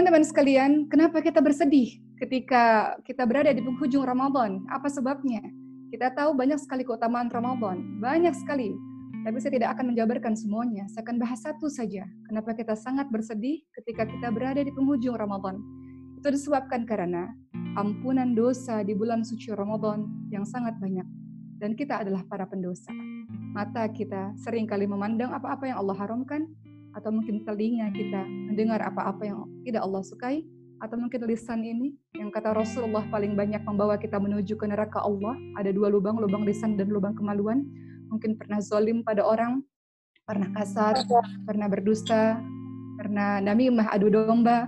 Teman-teman sekalian, kenapa kita bersedih ketika kita berada di penghujung Ramadan? Apa sebabnya? Kita tahu banyak sekali keutamaan Ramadan, banyak sekali. Tapi saya tidak akan menjabarkan semuanya. Saya akan bahas satu saja. Kenapa kita sangat bersedih ketika kita berada di penghujung Ramadan? Itu disebabkan karena ampunan dosa di bulan suci Ramadan yang sangat banyak. Dan kita adalah para pendosa. Mata kita sering kali memandang apa-apa yang Allah haramkan, atau mungkin telinga kita mendengar apa-apa yang tidak Allah sukai, atau mungkin lisan ini yang kata Rasulullah paling banyak membawa kita menuju ke neraka Allah. Ada dua lubang, lubang lisan dan lubang kemaluan. Mungkin pernah zolim pada orang, pernah kasar, pernah berdusta, pernah namimah adu domba,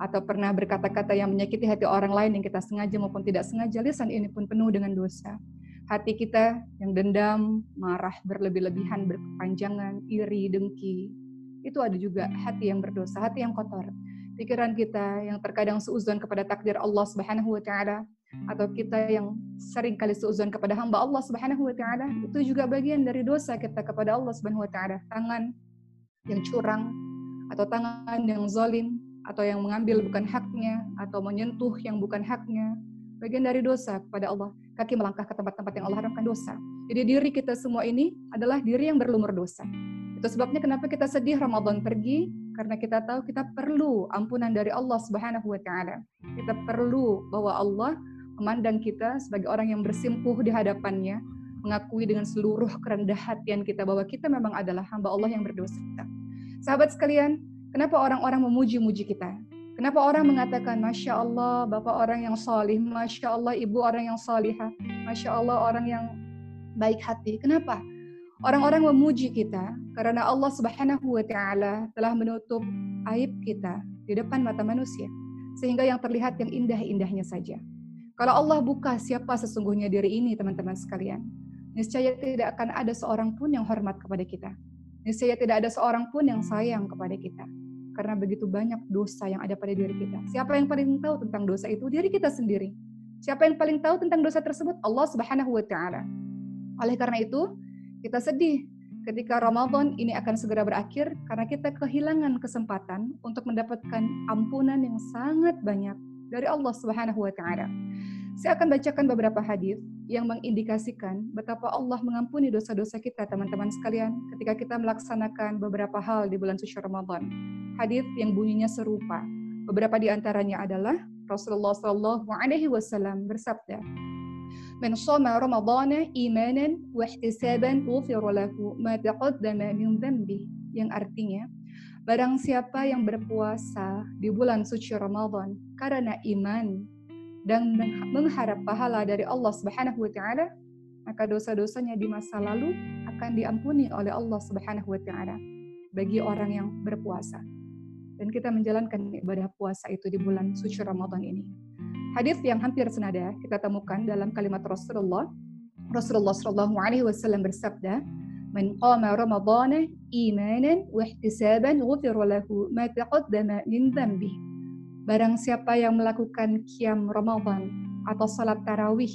atau pernah berkata-kata yang menyakiti hati orang lain yang kita sengaja maupun tidak sengaja. Lisan ini pun penuh dengan dosa. Hati kita yang dendam, marah, berlebih-lebihan, berkepanjangan, iri, dengki, itu ada juga hati yang berdosa, hati yang kotor. Pikiran kita yang terkadang seuzon kepada takdir Allah Subhanahu wa taala atau kita yang sering kali seuzon kepada hamba Allah Subhanahu wa taala itu juga bagian dari dosa kita kepada Allah Subhanahu wa taala. Tangan yang curang atau tangan yang zalim atau yang mengambil bukan haknya atau menyentuh yang bukan haknya bagian dari dosa kepada Allah. Kaki melangkah ke tempat-tempat yang Allah haramkan dosa. Jadi diri kita semua ini adalah diri yang berlumur dosa. Itu sebabnya kenapa kita sedih Ramadan pergi karena kita tahu kita perlu ampunan dari Allah Subhanahu wa taala. Kita perlu bahwa Allah memandang kita sebagai orang yang bersimpuh di hadapannya, mengakui dengan seluruh kerendah hatian kita bahwa kita memang adalah hamba Allah yang berdosa. Sahabat sekalian, kenapa orang-orang memuji-muji kita? Kenapa orang mengatakan, Masya Allah, Bapak orang yang salih, Masya Allah, Ibu orang yang salihah, Masya Allah, orang yang baik hati. Kenapa? Orang-orang memuji kita karena Allah Subhanahu wa taala telah menutup aib kita di depan mata manusia sehingga yang terlihat yang indah-indahnya saja. Kalau Allah buka siapa sesungguhnya diri ini teman-teman sekalian, niscaya tidak akan ada seorang pun yang hormat kepada kita. Niscaya tidak ada seorang pun yang sayang kepada kita. Karena begitu banyak dosa yang ada pada diri kita. Siapa yang paling tahu tentang dosa itu? Diri kita sendiri. Siapa yang paling tahu tentang dosa tersebut? Allah Subhanahu wa taala. Oleh karena itu, kita sedih ketika Ramadan ini akan segera berakhir karena kita kehilangan kesempatan untuk mendapatkan ampunan yang sangat banyak dari Allah Subhanahu wa taala. Saya akan bacakan beberapa hadis yang mengindikasikan betapa Allah mengampuni dosa-dosa kita teman-teman sekalian ketika kita melaksanakan beberapa hal di bulan suci Ramadan. Hadis yang bunyinya serupa. Beberapa di antaranya adalah Rasulullah Shallallahu alaihi wasallam bersabda, من صام رمضان إيمانا واحtisaban غفر له ما تقدم من ذنبه yang artinya barang siapa yang berpuasa di bulan suci Ramadan karena iman dan mengharap pahala dari Allah Subhanahu wa taala maka dosa-dosanya di masa lalu akan diampuni oleh Allah Subhanahu wa taala bagi orang yang berpuasa dan kita menjalankan ibadah puasa itu di bulan suci Ramadan ini Hadis yang hampir senada kita temukan dalam kalimat Rasulullah. Rasulullah Shallallahu Alaihi Wasallam bersabda, "Man qama Ramadana imanan wa ihtisaban ghufira lahu ma taqaddama min dhanbi." Barang siapa yang melakukan qiyam Ramadan atau salat tarawih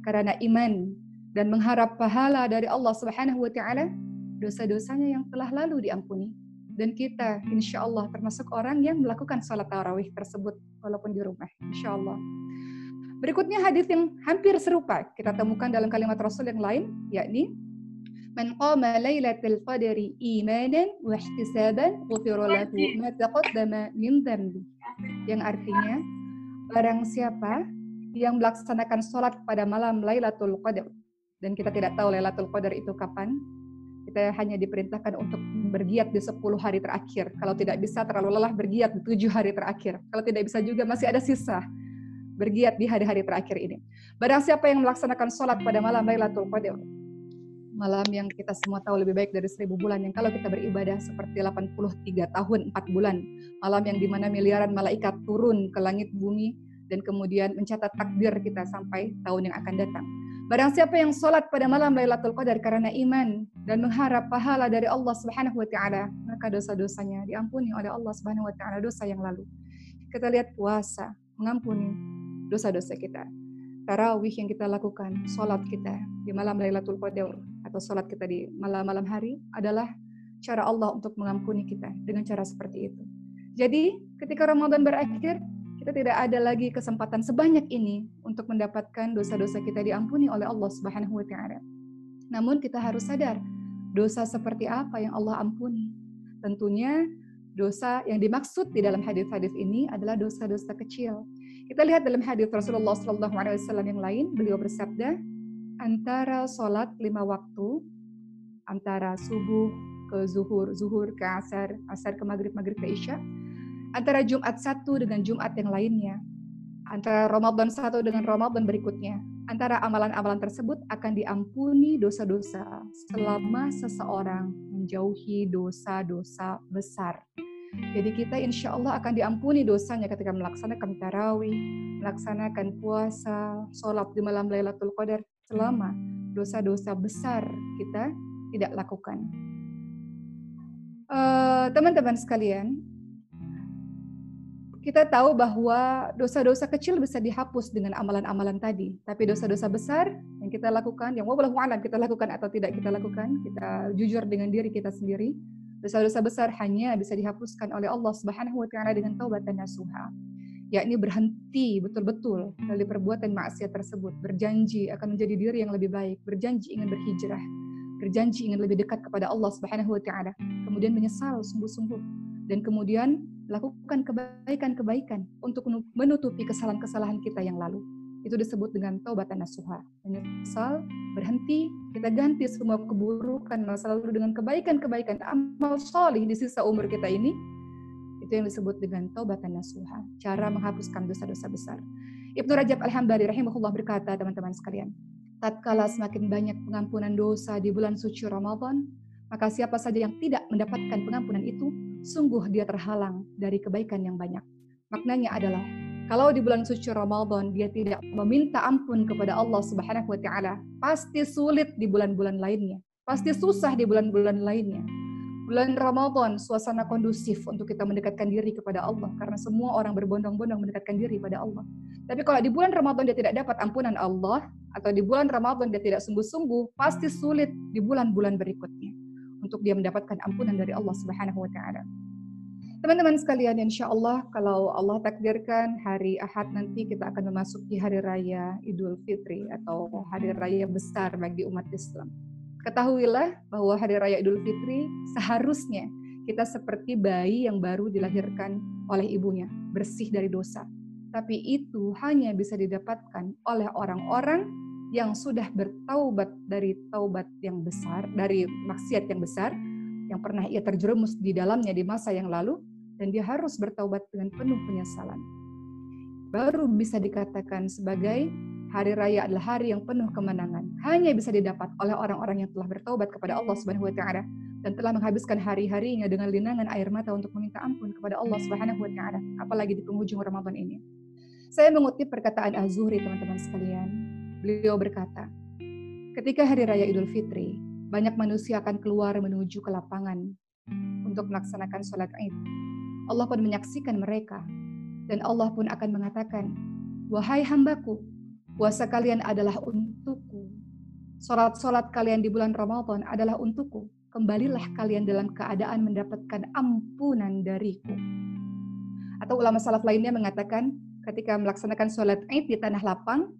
karena iman dan mengharap pahala dari Allah Subhanahu wa taala, dosa-dosanya yang telah lalu diampuni dan kita insya Allah termasuk orang yang melakukan sholat tarawih tersebut walaupun di rumah insya Allah berikutnya hadis yang hampir serupa kita temukan dalam kalimat Rasul yang lain yakni Man qama lailatul qadri imanan wa ihtisaban ghufira lahu ma taqaddama min dhanbi. Yang artinya barang siapa yang melaksanakan sholat pada malam Lailatul Qadar dan kita tidak tahu Lailatul Qadar itu kapan kita hanya diperintahkan untuk bergiat di 10 hari terakhir. Kalau tidak bisa terlalu lelah bergiat di 7 hari terakhir. Kalau tidak bisa juga masih ada sisa bergiat di hari-hari terakhir ini. Barang siapa yang melaksanakan sholat pada malam Lailatul Qadar, malam yang kita semua tahu lebih baik dari seribu bulan, yang kalau kita beribadah seperti 83 tahun 4 bulan, malam yang di mana miliaran malaikat turun ke langit bumi dan kemudian mencatat takdir kita sampai tahun yang akan datang. Barang siapa yang sholat pada malam Lailatul Qadar karena iman dan mengharap pahala dari Allah Subhanahu wa taala, maka dosa-dosanya diampuni oleh Allah Subhanahu wa taala dosa yang lalu. Kita lihat puasa mengampuni dosa-dosa kita. Tarawih yang kita lakukan, sholat kita di malam Lailatul Qadar atau sholat kita di malam-malam hari adalah cara Allah untuk mengampuni kita dengan cara seperti itu. Jadi ketika Ramadan berakhir, kita tidak ada lagi kesempatan sebanyak ini untuk mendapatkan dosa-dosa kita diampuni oleh Allah Subhanahu wa taala. Namun kita harus sadar dosa seperti apa yang Allah ampuni. Tentunya dosa yang dimaksud di dalam hadis-hadis ini adalah dosa-dosa kecil. Kita lihat dalam hadis Rasulullah SAW yang lain, beliau bersabda, antara sholat lima waktu, antara subuh ke zuhur, zuhur ke asar, asar ke maghrib, maghrib ke isya, antara Jumat satu dengan Jumat yang lainnya, antara Ramadan satu dengan Ramadan berikutnya, antara amalan-amalan tersebut akan diampuni dosa-dosa selama seseorang menjauhi dosa-dosa besar. Jadi kita insya Allah akan diampuni dosanya ketika melaksanakan tarawih, melaksanakan puasa, sholat di malam Lailatul Qadar selama dosa-dosa besar kita tidak lakukan. Eh, teman-teman uh, sekalian, kita tahu bahwa dosa-dosa kecil bisa dihapus dengan amalan-amalan tadi. Tapi dosa-dosa besar yang kita lakukan, yang wabah alam kita lakukan atau tidak kita lakukan, kita jujur dengan diri kita sendiri. Dosa-dosa besar hanya bisa dihapuskan oleh Allah Subhanahu wa taala dengan taubat dan nasuha. Yakni berhenti betul-betul dari perbuatan maksiat tersebut, berjanji akan menjadi diri yang lebih baik, berjanji ingin berhijrah, berjanji ingin lebih dekat kepada Allah Subhanahu wa taala, kemudian menyesal sungguh-sungguh dan kemudian lakukan kebaikan-kebaikan untuk menutupi kesalahan-kesalahan kita yang lalu. Itu disebut dengan taubat nasuha. Menyesal, berhenti, kita ganti semua keburukan masa lalu dengan kebaikan-kebaikan amal solih di sisa umur kita ini. Itu yang disebut dengan taubat nasuha. Cara menghapuskan dosa-dosa besar. Ibnu Rajab Al-Hambali rahimahullah berkata, teman-teman sekalian, tatkala semakin banyak pengampunan dosa di bulan suci Ramadan, maka siapa saja yang tidak mendapatkan pengampunan itu, sungguh dia terhalang dari kebaikan yang banyak. Maknanya adalah, kalau di bulan suci Ramadan dia tidak meminta ampun kepada Allah Subhanahu wa taala, pasti sulit di bulan-bulan lainnya. Pasti susah di bulan-bulan lainnya. Bulan Ramadan suasana kondusif untuk kita mendekatkan diri kepada Allah karena semua orang berbondong-bondong mendekatkan diri pada Allah. Tapi kalau di bulan Ramadan dia tidak dapat ampunan Allah atau di bulan Ramadan dia tidak sungguh-sungguh, pasti sulit di bulan-bulan berikutnya untuk dia mendapatkan ampunan dari Allah Subhanahu wa taala. Teman-teman sekalian, insya Allah kalau Allah takdirkan hari Ahad nanti kita akan memasuki hari raya Idul Fitri atau hari raya besar bagi umat Islam. Ketahuilah bahwa hari raya Idul Fitri seharusnya kita seperti bayi yang baru dilahirkan oleh ibunya, bersih dari dosa. Tapi itu hanya bisa didapatkan oleh orang-orang yang sudah bertaubat dari taubat yang besar, dari maksiat yang besar, yang pernah ia terjerumus di dalamnya di masa yang lalu, dan dia harus bertaubat dengan penuh penyesalan. Baru bisa dikatakan sebagai hari raya adalah hari yang penuh kemenangan. Hanya bisa didapat oleh orang-orang yang telah bertaubat kepada Allah Subhanahu wa taala dan telah menghabiskan hari-harinya dengan linangan air mata untuk meminta ampun kepada Allah Subhanahu wa taala, apalagi di penghujung Ramadan ini. Saya mengutip perkataan Az-Zuhri teman-teman sekalian. Beliau berkata, ketika hari raya Idul Fitri, banyak manusia akan keluar menuju ke lapangan untuk melaksanakan sholat Id. Allah pun menyaksikan mereka, dan Allah pun akan mengatakan, Wahai hambaku, puasa kalian adalah untukku. Sholat-sholat kalian di bulan Ramadan adalah untukku. Kembalilah kalian dalam keadaan mendapatkan ampunan dariku. Atau ulama salaf lainnya mengatakan, ketika melaksanakan sholat Id di tanah lapang,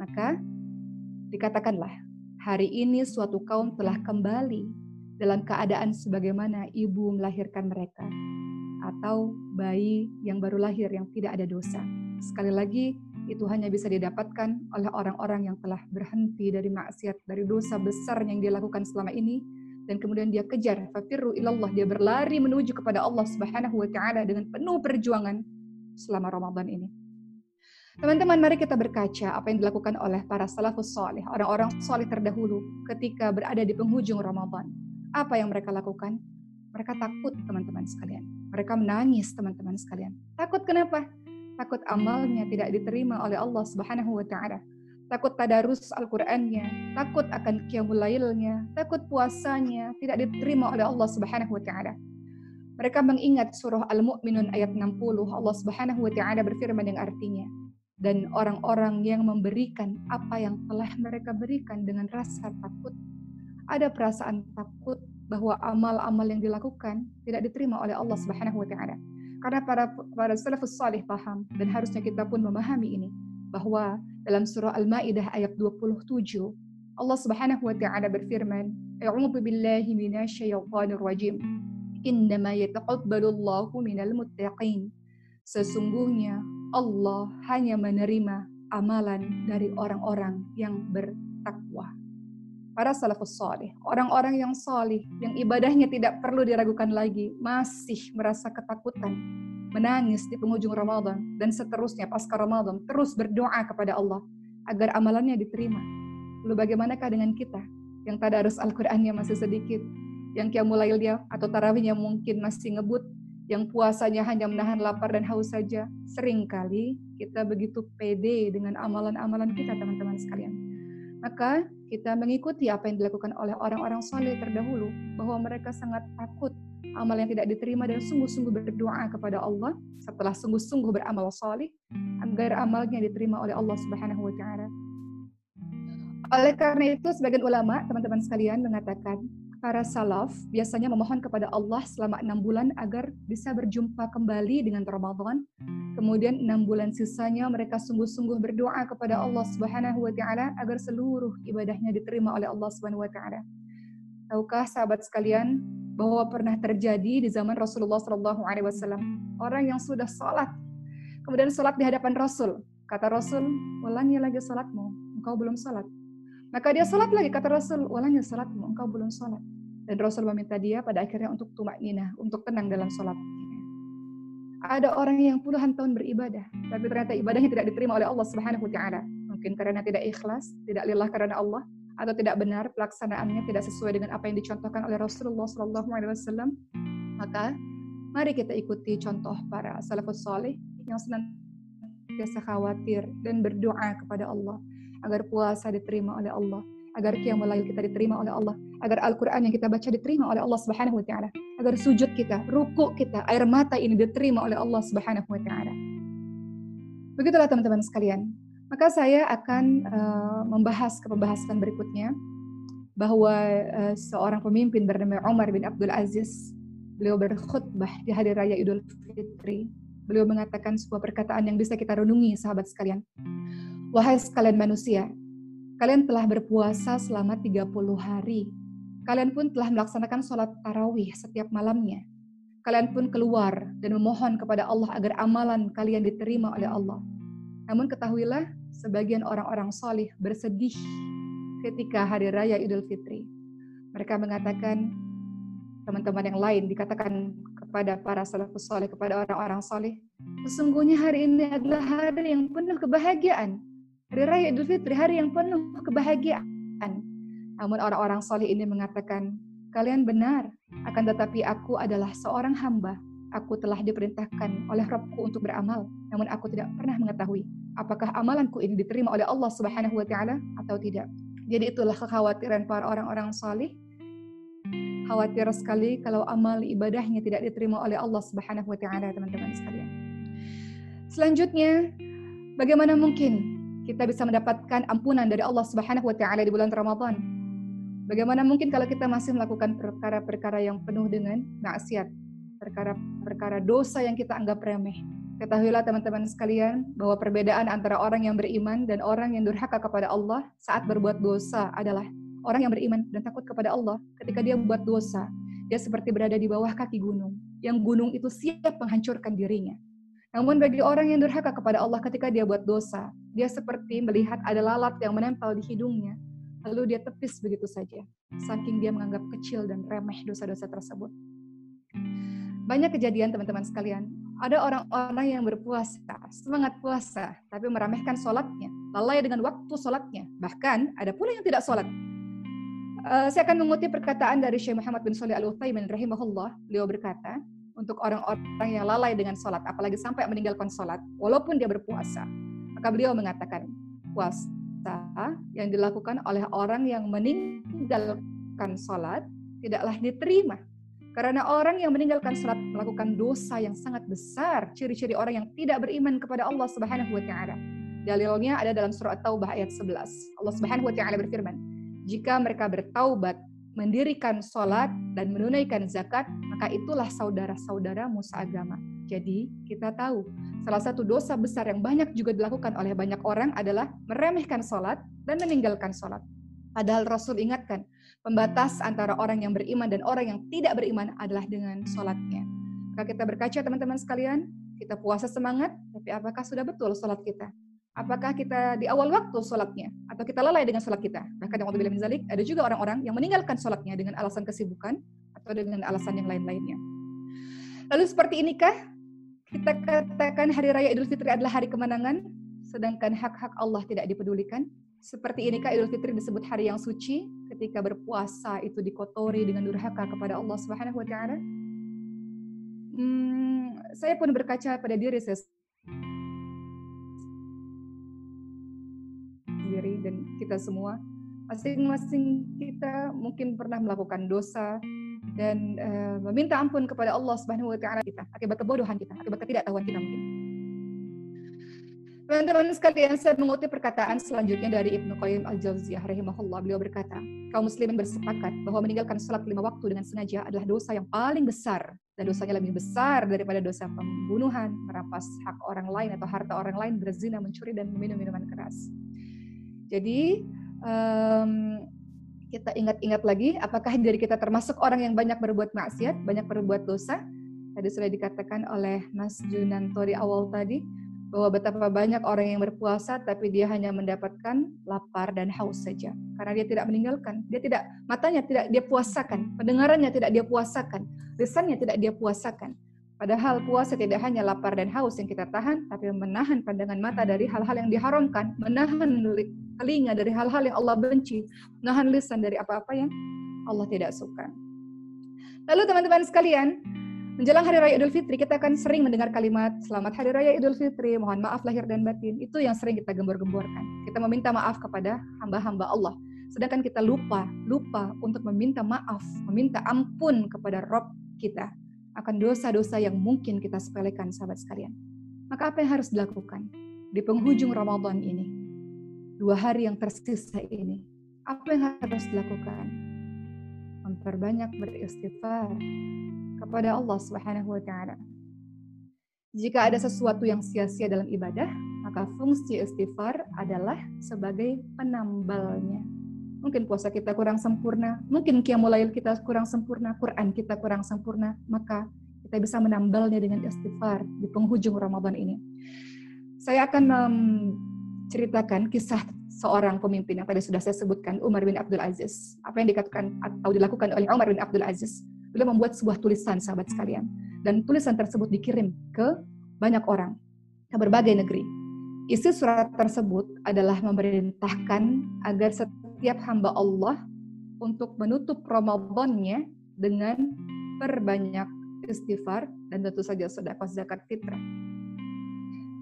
maka dikatakanlah, hari ini suatu kaum telah kembali dalam keadaan sebagaimana ibu melahirkan mereka atau bayi yang baru lahir yang tidak ada dosa. Sekali lagi, itu hanya bisa didapatkan oleh orang-orang yang telah berhenti dari maksiat, dari dosa besar yang dia lakukan selama ini, dan kemudian dia kejar, fafirru ilallah, dia berlari menuju kepada Allah Subhanahu wa taala dengan penuh perjuangan selama Ramadan ini. Teman-teman, mari kita berkaca apa yang dilakukan oleh para salafus soleh, orang-orang soleh terdahulu ketika berada di penghujung Ramadan. Apa yang mereka lakukan? Mereka takut, teman-teman sekalian. Mereka menangis, teman-teman sekalian. Takut kenapa? Takut amalnya tidak diterima oleh Allah Subhanahu wa taala. Takut tadarus Al-Qur'annya, takut akan qiyamul lailnya, takut puasanya tidak diterima oleh Allah Subhanahu wa taala. Mereka mengingat surah Al-Mu'minun ayat 60. Allah Subhanahu wa taala berfirman yang artinya, dan orang-orang yang memberikan apa yang telah mereka berikan dengan rasa takut. Ada perasaan takut bahwa amal-amal yang dilakukan tidak diterima oleh Allah Subhanahu wa taala. Karena para para salafus salih paham dan harusnya kita pun memahami ini bahwa dalam surah Al-Maidah ayat 27 Allah Subhanahu wa taala berfirman, "A'udzu billahi minasyaitonir rajim. Innama yataqabbalullahu minal muttaqin." Sesungguhnya Allah hanya menerima amalan dari orang-orang yang bertakwa. Para salafus salih, orang-orang yang salih, yang ibadahnya tidak perlu diragukan lagi, masih merasa ketakutan, menangis di penghujung Ramadan, dan seterusnya pasca Ramadan, terus berdoa kepada Allah agar amalannya diterima Lalu bagaimanakah dengan kita yang tadarus Al-Qur'annya masih sedikit, yang mulai dia atau tarawihnya mungkin masih ngebut, yang puasanya hanya menahan lapar dan haus saja. Seringkali kita begitu pede dengan amalan-amalan kita, teman-teman sekalian. Maka kita mengikuti apa yang dilakukan oleh orang-orang soleh terdahulu, bahwa mereka sangat takut amal yang tidak diterima dan sungguh-sungguh berdoa kepada Allah setelah sungguh-sungguh beramal soleh agar amalnya diterima oleh Allah Subhanahu wa taala. Oleh karena itu, sebagian ulama, teman-teman sekalian, mengatakan para salaf biasanya memohon kepada Allah selama enam bulan agar bisa berjumpa kembali dengan Ramadan. Kemudian enam bulan sisanya mereka sungguh-sungguh berdoa kepada Allah Subhanahu Wa Taala agar seluruh ibadahnya diterima oleh Allah Subhanahu Wa Taala. Tahukah sahabat sekalian bahwa pernah terjadi di zaman Rasulullah Shallallahu Alaihi Wasallam orang yang sudah sholat, kemudian sholat di hadapan Rasul. Kata Rasul, ulangi lagi sholatmu, engkau belum sholat maka dia sholat lagi, kata Rasul, ulangnya sholatmu, engkau belum sholat. Dan Rasul meminta dia pada akhirnya untuk tumak nina, untuk tenang dalam sholatnya. Ada orang yang puluhan tahun beribadah, tapi ternyata ibadahnya tidak diterima oleh Allah Subhanahu wa taala. Mungkin karena tidak ikhlas, tidak lillah karena Allah, atau tidak benar pelaksanaannya tidak sesuai dengan apa yang dicontohkan oleh Rasulullah Shallallahu alaihi wasallam. Maka mari kita ikuti contoh para salafus saleh yang senantiasa khawatir dan berdoa kepada Allah agar puasa diterima oleh Allah, agar qiyamul lail kita diterima oleh Allah, agar Al-Qur'an yang kita baca diterima oleh Allah Subhanahu wa taala, agar sujud kita, ruku kita, air mata ini diterima oleh Allah Subhanahu wa taala. Begitulah teman-teman sekalian. Maka saya akan uh, membahas ke pembahasan berikutnya bahwa uh, seorang pemimpin bernama Umar bin Abdul Aziz beliau berkhutbah di hari raya Idul Fitri. Beliau mengatakan sebuah perkataan yang bisa kita renungi sahabat sekalian. Wahai sekalian manusia, kalian telah berpuasa selama 30 hari. Kalian pun telah melaksanakan sholat tarawih setiap malamnya. Kalian pun keluar dan memohon kepada Allah agar amalan kalian diterima oleh Allah. Namun ketahuilah, sebagian orang-orang solih bersedih ketika hari raya Idul Fitri. Mereka mengatakan, teman-teman yang lain dikatakan kepada para salafus soleh, kepada orang-orang soleh, sesungguhnya hari ini adalah hari yang penuh kebahagiaan Hari Raya Idul Fitri, hari yang penuh kebahagiaan. Namun orang-orang soleh ini mengatakan, kalian benar, akan tetapi aku adalah seorang hamba. Aku telah diperintahkan oleh Rabbku untuk beramal, namun aku tidak pernah mengetahui apakah amalanku ini diterima oleh Allah Subhanahu wa taala atau tidak. Jadi itulah kekhawatiran para orang-orang saleh. Khawatir sekali kalau amal ibadahnya tidak diterima oleh Allah Subhanahu wa taala, teman-teman sekalian. Selanjutnya, bagaimana mungkin kita bisa mendapatkan ampunan dari Allah Subhanahu wa taala di bulan Ramadan. Bagaimana mungkin kalau kita masih melakukan perkara-perkara yang penuh dengan maksiat, perkara-perkara dosa yang kita anggap remeh. Ketahuilah teman-teman sekalian bahwa perbedaan antara orang yang beriman dan orang yang durhaka kepada Allah saat berbuat dosa adalah orang yang beriman dan takut kepada Allah ketika dia membuat dosa, dia seperti berada di bawah kaki gunung, yang gunung itu siap menghancurkan dirinya. Namun bagi orang yang durhaka kepada Allah ketika dia buat dosa, dia seperti melihat ada lalat yang menempel di hidungnya, lalu dia tepis begitu saja, saking dia menganggap kecil dan remeh dosa-dosa tersebut. Banyak kejadian teman-teman sekalian, ada orang-orang yang berpuasa, semangat puasa, tapi meremehkan sholatnya, lalai dengan waktu sholatnya, bahkan ada pula yang tidak sholat. Uh, saya akan mengutip perkataan dari Syekh Muhammad bin Salih Al-Utsaimin rahimahullah. Beliau berkata, untuk orang-orang yang lalai dengan sholat, apalagi sampai meninggalkan sholat, walaupun dia berpuasa. Maka beliau mengatakan, puasa yang dilakukan oleh orang yang meninggalkan sholat tidaklah diterima. Karena orang yang meninggalkan sholat melakukan dosa yang sangat besar, ciri-ciri orang yang tidak beriman kepada Allah Subhanahu wa taala. Dalilnya ada dalam surah At-Taubah ayat 11. Allah Subhanahu wa taala berfirman, "Jika mereka bertaubat mendirikan sholat dan menunaikan zakat, maka itulah saudara-saudaramu seagama. Jadi, kita tahu salah satu dosa besar yang banyak juga dilakukan oleh banyak orang adalah meremehkan sholat dan meninggalkan sholat. Padahal Rasul ingatkan, pembatas antara orang yang beriman dan orang yang tidak beriman adalah dengan sholatnya. Maka kita berkaca teman-teman sekalian, kita puasa semangat, tapi apakah sudah betul sholat kita? Apakah kita di awal waktu sholatnya? Atau kita lalai dengan sholat kita? Bahkan yang bilang zalik, ada juga orang-orang yang meninggalkan sholatnya dengan alasan kesibukan atau dengan alasan yang lain-lainnya. Lalu seperti inikah kita katakan hari raya Idul Fitri adalah hari kemenangan, sedangkan hak-hak Allah tidak dipedulikan? Seperti inikah Idul Fitri disebut hari yang suci ketika berpuasa itu dikotori dengan durhaka kepada Allah Subhanahu wa taala? Hmm, saya pun berkaca pada diri saya sendiri dan kita semua masing-masing kita mungkin pernah melakukan dosa dan uh, meminta ampun kepada Allah Subhanahu wa taala kita akibat kebodohan kita, akibat ketidaktahuan kita mungkin. Teman-teman sekalian, saya mengutip perkataan selanjutnya dari Ibnu Qayyim Al-Jauziyah rahimahullah. Beliau berkata, kaum muslimin bersepakat bahwa meninggalkan salat lima waktu dengan sengaja adalah dosa yang paling besar dan dosanya lebih besar daripada dosa pembunuhan, merampas hak orang lain atau harta orang lain, berzina, mencuri dan meminum minuman keras. Jadi um, kita ingat-ingat lagi, apakah diri kita termasuk orang yang banyak berbuat maksiat, banyak berbuat dosa? Tadi sudah dikatakan oleh Mas Junanto di awal tadi, bahwa betapa banyak orang yang berpuasa tapi dia hanya mendapatkan lapar dan haus saja karena dia tidak meninggalkan dia tidak matanya tidak dia puasakan pendengarannya tidak dia puasakan lisannya tidak dia puasakan padahal puasa tidak hanya lapar dan haus yang kita tahan tapi menahan pandangan mata dari hal-hal yang diharamkan menahan telinga dari hal-hal yang Allah benci, menahan lisan dari apa-apa yang Allah tidak suka. Lalu teman-teman sekalian, menjelang Hari Raya Idul Fitri, kita akan sering mendengar kalimat Selamat Hari Raya Idul Fitri, mohon maaf lahir dan batin. Itu yang sering kita gembor-gemborkan. Kita meminta maaf kepada hamba-hamba Allah. Sedangkan kita lupa, lupa untuk meminta maaf, meminta ampun kepada Rob kita akan dosa-dosa yang mungkin kita sepelekan sahabat sekalian. Maka apa yang harus dilakukan di penghujung Ramadan ini? Dua hari yang tersisa ini, apa yang harus dilakukan? Memperbanyak beristighfar kepada Allah Subhanahu wa taala. Jika ada sesuatu yang sia-sia dalam ibadah, maka fungsi istighfar adalah sebagai penambalnya. Mungkin puasa kita kurang sempurna, mungkin qiyamul kita kurang sempurna, Quran kita kurang sempurna, maka kita bisa menambalnya dengan istighfar di penghujung Ramadan ini. Saya akan ceritakan kisah seorang pemimpin yang tadi sudah saya sebutkan, Umar bin Abdul Aziz. Apa yang dikatakan atau dilakukan oleh Umar bin Abdul Aziz? Beliau membuat sebuah tulisan, sahabat sekalian. Dan tulisan tersebut dikirim ke banyak orang, ke berbagai negeri. Isi surat tersebut adalah memerintahkan agar setiap hamba Allah untuk menutup Ramadannya dengan perbanyak istighfar dan tentu saja sedekah zakat fitrah.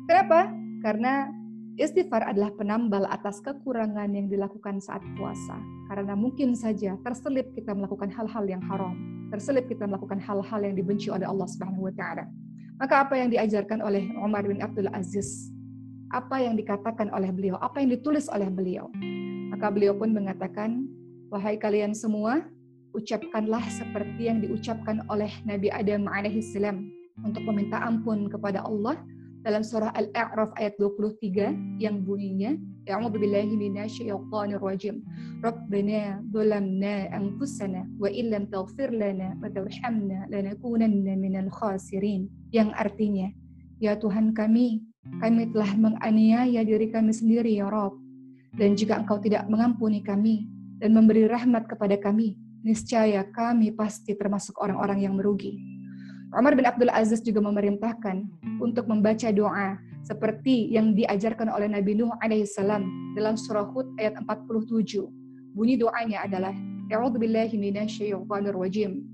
Kenapa? Karena Istighfar adalah penambal atas kekurangan yang dilakukan saat puasa. Karena mungkin saja terselip kita melakukan hal-hal yang haram, terselip kita melakukan hal-hal yang dibenci oleh Allah Subhanahu wa taala. Maka apa yang diajarkan oleh Umar bin Abdul Aziz? Apa yang dikatakan oleh beliau? Apa yang ditulis oleh beliau? Maka beliau pun mengatakan, "Wahai kalian semua, ucapkanlah seperti yang diucapkan oleh Nabi Adam alaihissalam untuk meminta ampun kepada Allah dalam surah Al-A'raf ayat 23 yang bunyinya A'udzu billahi minasyaitonir rajim. Rabbana dzalamna anfusana wa illam taghfir lana wa tarhamna lanakunanna minal khasirin. Yang artinya, ya Tuhan kami, kami telah menganiaya diri kami sendiri ya Rabb. Dan jika Engkau tidak mengampuni kami dan memberi rahmat kepada kami, niscaya kami pasti termasuk orang-orang yang merugi. Umar bin Abdul Aziz juga memerintahkan untuk membaca doa seperti yang diajarkan oleh Nabi Nuh alaihissalam dalam surah Hud ayat 47. Bunyi doanya adalah A'udzu billahi minasyaitonir rajim.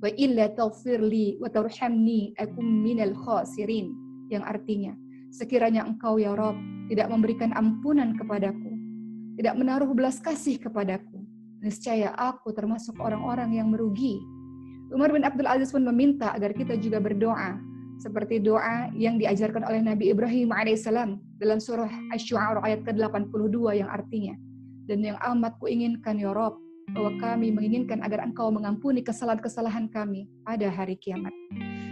Wa illa taghfirli wa tarhamni akum minal khasirin. Yang artinya, sekiranya engkau ya Rob tidak memberikan ampunan kepadaku, tidak menaruh belas kasih kepadaku, niscaya aku termasuk orang-orang yang merugi Umar bin Abdul Aziz pun meminta agar kita juga berdoa seperti doa yang diajarkan oleh Nabi Ibrahim alaihissalam dalam surah Asy-Syu'ara ayat ke-82 yang artinya dan yang amat kuinginkan ya Rob bahwa kami menginginkan agar engkau mengampuni kesalahan-kesalahan kami pada hari kiamat.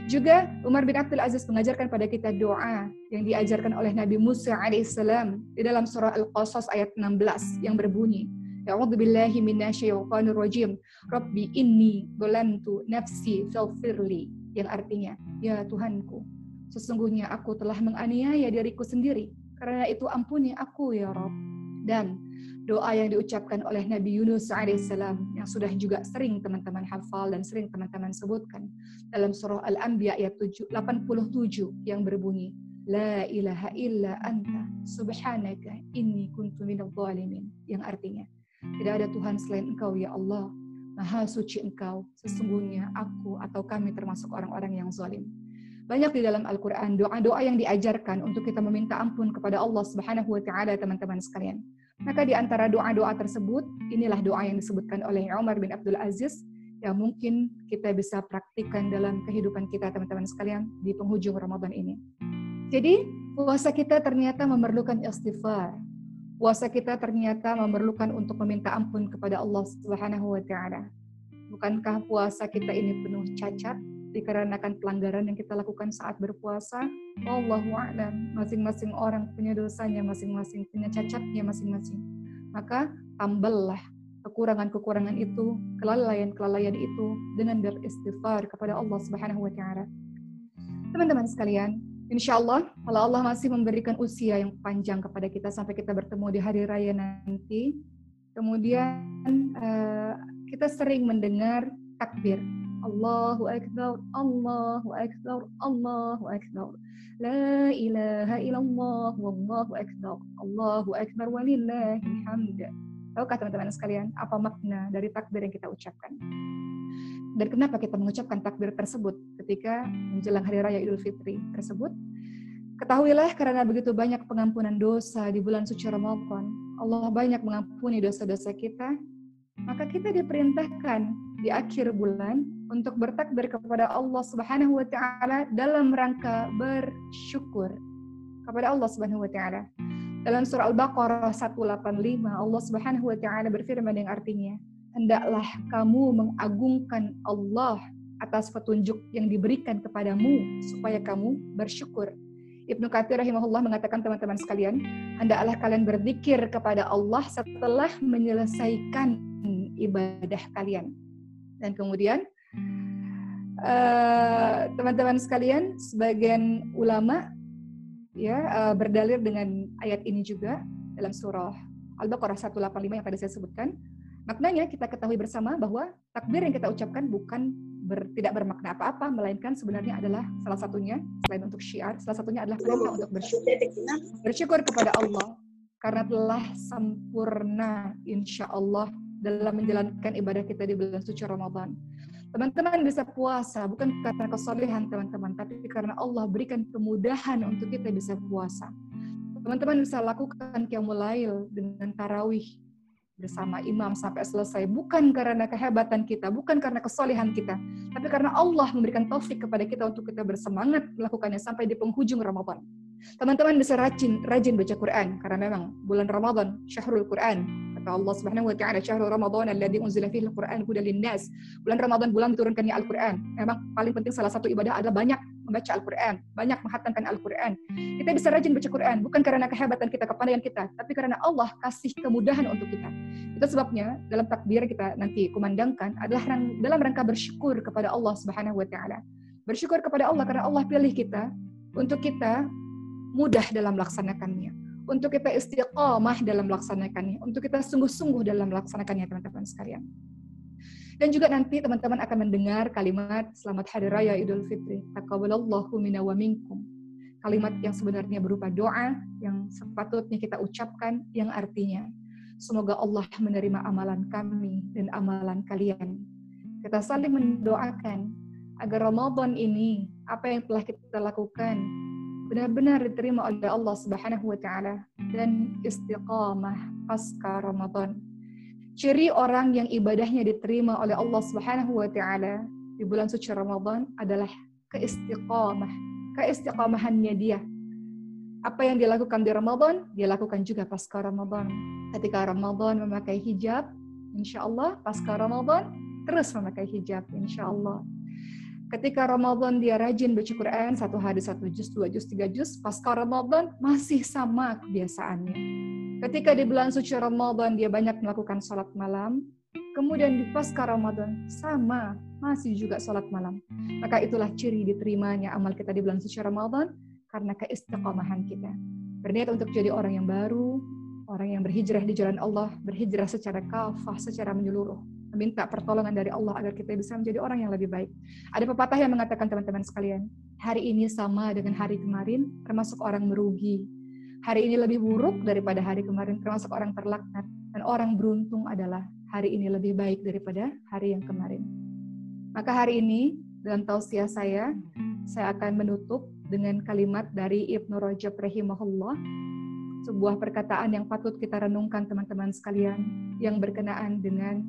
Juga Umar bin Abdul Aziz mengajarkan pada kita doa yang diajarkan oleh Nabi Musa alaihissalam di dalam surah Al-Qasas ayat 16 yang berbunyi, A'udzu billahi minasyaitonir rajim. Rabbi inni dolantu nafsi faghfirli yang artinya, ya Tuhanku, sesungguhnya aku telah menganiaya diriku sendiri. Karena itu ampuni aku ya Rabb. Dan doa yang diucapkan oleh Nabi Yunus alaihissalam yang sudah juga sering teman-teman hafal dan sering teman-teman sebutkan dalam surah Al-Anbiya ayat 87 yang berbunyi La ilaha illa anta subhanaka inni kuntu minadh yang artinya tidak ada Tuhan selain Engkau ya Allah Maha suci Engkau sesungguhnya aku atau kami termasuk orang-orang yang zalim banyak di dalam Al-Quran doa-doa yang diajarkan untuk kita meminta ampun kepada Allah Subhanahu wa Ta'ala, teman-teman sekalian. Maka di antara doa-doa tersebut, inilah doa yang disebutkan oleh Umar bin Abdul Aziz yang mungkin kita bisa praktikkan dalam kehidupan kita teman-teman sekalian di penghujung Ramadan ini. Jadi, puasa kita ternyata memerlukan istighfar. Puasa kita ternyata memerlukan untuk meminta ampun kepada Allah Subhanahu wa taala. Bukankah puasa kita ini penuh cacat dikarenakan pelanggaran yang kita lakukan saat berpuasa? Allahu a'lam. Masing-masing orang punya dosanya masing-masing, punya cacatnya masing-masing. Maka tambahlah kekurangan-kekurangan itu, kelalaian-kelalaian itu dengan beristighfar kepada Allah Subhanahu wa taala. Teman-teman sekalian, insya Allah kalau Allah masih memberikan usia yang panjang kepada kita sampai kita bertemu di hari raya nanti, kemudian uh, kita sering mendengar takbir. Allahu Akbar, Allahu Akbar, Allahu Akbar. La ilaha illallah, wallahu akbar. Allahu akbar walillahi hamd. Tahukah teman-teman sekalian apa makna dari takbir yang kita ucapkan? Dan kenapa kita mengucapkan takbir tersebut ketika menjelang hari raya Idul Fitri tersebut? Ketahuilah karena begitu banyak pengampunan dosa di bulan suci Ramadan, Allah banyak mengampuni dosa-dosa kita, maka kita diperintahkan di akhir bulan untuk bertakbir kepada Allah Subhanahu wa taala dalam rangka bersyukur kepada Allah Subhanahu wa taala. Dalam surah Al-Baqarah 185 Allah Subhanahu wa taala berfirman yang artinya, "Hendaklah kamu mengagungkan Allah atas petunjuk yang diberikan kepadamu supaya kamu bersyukur." Ibnu Katsir rahimahullah mengatakan teman-teman sekalian, hendaklah kalian berzikir kepada Allah setelah menyelesaikan ibadah kalian. Dan kemudian eh, teman-teman uh, sekalian, sebagian ulama ya uh, berdalil dengan ayat ini juga dalam surah Al-Baqarah 185 yang tadi saya sebutkan. Maknanya kita ketahui bersama bahwa takbir yang kita ucapkan bukan ber, tidak bermakna apa-apa, melainkan sebenarnya adalah salah satunya selain untuk syiar, salah satunya adalah perintah untuk bersyukur. Bersyukur kepada Allah karena telah sempurna insya Allah dalam menjalankan ibadah kita di bulan suci Ramadan. Teman-teman bisa puasa bukan karena kesolehan teman-teman, tapi karena Allah berikan kemudahan untuk kita bisa puasa. Teman-teman bisa lakukan qiyamul dengan tarawih bersama imam sampai selesai bukan karena kehebatan kita, bukan karena kesolehan kita, tapi karena Allah memberikan taufik kepada kita untuk kita bersemangat melakukannya sampai di penghujung Ramadan. Teman-teman bisa rajin rajin baca Quran karena memang bulan Ramadan syahrul Quran Allah Subhanahu wa taala, "Syahrul Ramadan alladzi unzila fihi al-Qur'an linnas." Bulan Ramadan bulan diturunkannya Al-Qur'an. Memang paling penting salah satu ibadah adalah banyak membaca Al-Qur'an, banyak menghatamkan Al-Qur'an. Kita bisa rajin baca Quran bukan karena kehebatan kita, kepandaian kita, tapi karena Allah kasih kemudahan untuk kita. Itu sebabnya dalam takbir kita nanti kumandangkan adalah dalam rangka bersyukur kepada Allah Subhanahu wa taala. Bersyukur kepada Allah karena Allah pilih kita untuk kita mudah dalam melaksanakannya untuk kita istiqomah dalam melaksanakannya, untuk kita sungguh-sungguh dalam melaksanakannya teman-teman sekalian. Dan juga nanti teman-teman akan mendengar kalimat Selamat Hari Raya Idul Fitri. Taqabbalallahu minna wa minkum. Kalimat yang sebenarnya berupa doa yang sepatutnya kita ucapkan yang artinya semoga Allah menerima amalan kami dan amalan kalian. Kita saling mendoakan agar Ramadan ini apa yang telah kita lakukan benar-benar diterima oleh Allah Subhanahu wa taala dan istiqamah pasca Ramadan. Ciri orang yang ibadahnya diterima oleh Allah Subhanahu wa taala di bulan suci Ramadan adalah keistiqamah, keistiqamahannya dia. Apa yang dilakukan di Ramadan, dia lakukan juga pasca Ramadan. Ketika Ramadan memakai hijab, insya Allah pasca Ramadan terus memakai hijab, insya Allah Ketika Ramadan dia rajin baca Quran, satu hari satu juz, dua juz, tiga juz. Pasca Ramadan masih sama kebiasaannya. Ketika di bulan suci Ramadan dia banyak melakukan sholat malam. Kemudian di pasca Ramadan sama masih juga sholat malam. Maka itulah ciri diterimanya amal kita di bulan suci Ramadan karena keistiqomahan kita. Berniat untuk jadi orang yang baru, orang yang berhijrah di jalan Allah, berhijrah secara kafah, secara menyeluruh meminta pertolongan dari Allah agar kita bisa menjadi orang yang lebih baik. Ada pepatah yang mengatakan teman-teman sekalian, hari ini sama dengan hari kemarin, termasuk orang merugi. Hari ini lebih buruk daripada hari kemarin, termasuk orang terlaknat. Dan orang beruntung adalah hari ini lebih baik daripada hari yang kemarin. Maka hari ini, dalam tausiah saya, saya akan menutup dengan kalimat dari Ibnu Rajab rahimahullah, sebuah perkataan yang patut kita renungkan teman-teman sekalian, yang berkenaan dengan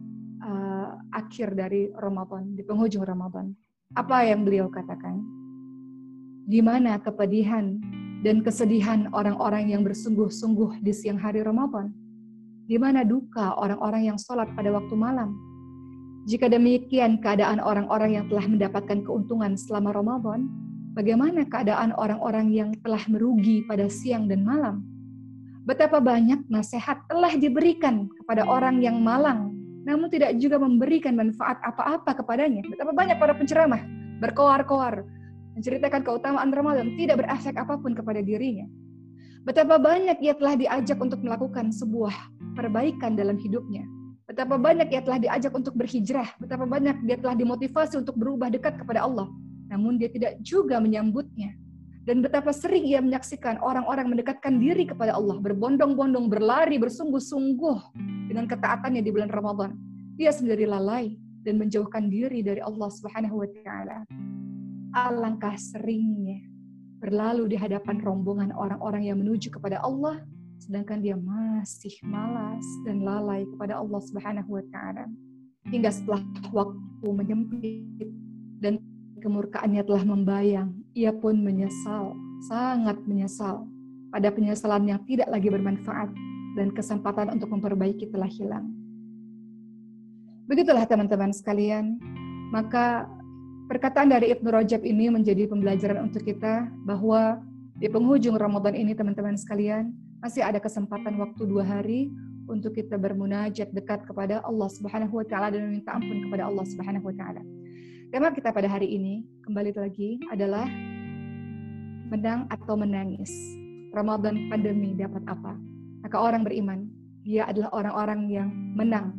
uh, akhir dari Ramadan, di penghujung Ramadan. Apa yang beliau katakan? Di mana kepedihan dan kesedihan orang-orang yang bersungguh-sungguh di siang hari Ramadan? Di mana duka orang-orang yang sholat pada waktu malam? Jika demikian keadaan orang-orang yang telah mendapatkan keuntungan selama Ramadan, bagaimana keadaan orang-orang yang telah merugi pada siang dan malam? Betapa banyak nasihat telah diberikan kepada orang yang malang namun tidak juga memberikan manfaat apa-apa kepadanya. Betapa banyak para penceramah berkoar-koar menceritakan keutamaan Ramadan tidak berefek apa pun kepada dirinya. Betapa banyak ia telah diajak untuk melakukan sebuah perbaikan dalam hidupnya. Betapa banyak ia telah diajak untuk berhijrah. Betapa banyak dia telah dimotivasi untuk berubah dekat kepada Allah. Namun dia tidak juga menyambutnya. Dan betapa sering ia menyaksikan orang-orang mendekatkan diri kepada Allah, berbondong-bondong, berlari, bersungguh-sungguh dengan ketaatannya di bulan Ramadan. Dia sendiri lalai dan menjauhkan diri dari Allah Subhanahu wa taala. Alangkah seringnya berlalu di hadapan rombongan orang-orang yang menuju kepada Allah sedangkan dia masih malas dan lalai kepada Allah Subhanahu wa taala. Hingga setelah waktu menyempit dan kemurkaannya telah membayang, ia pun menyesal, sangat menyesal pada penyesalan yang tidak lagi bermanfaat dan kesempatan untuk memperbaiki telah hilang. Begitulah teman-teman sekalian, maka perkataan dari Ibnu Rajab ini menjadi pembelajaran untuk kita bahwa di penghujung Ramadan ini teman-teman sekalian, masih ada kesempatan waktu dua hari untuk kita bermunajat dekat kepada Allah Subhanahu wa taala dan meminta ampun kepada Allah Subhanahu wa taala. Tema kita pada hari ini kembali lagi adalah menang atau menangis. Ramadan pandemi dapat apa? Maka orang beriman, dia adalah orang-orang yang menang.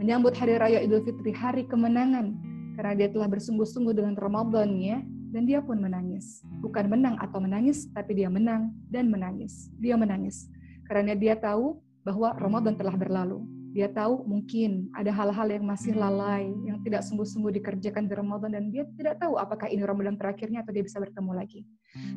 Menyambut hari raya Idul Fitri, hari kemenangan. Karena dia telah bersungguh-sungguh dengan Ramadannya, dan dia pun menangis. Bukan menang atau menangis, tapi dia menang dan menangis. Dia menangis. Karena dia tahu bahwa Ramadan telah berlalu. Dia tahu mungkin ada hal-hal yang masih lalai, yang tidak sungguh-sungguh dikerjakan di Ramadan, dan dia tidak tahu apakah ini Ramadan terakhirnya atau dia bisa bertemu lagi.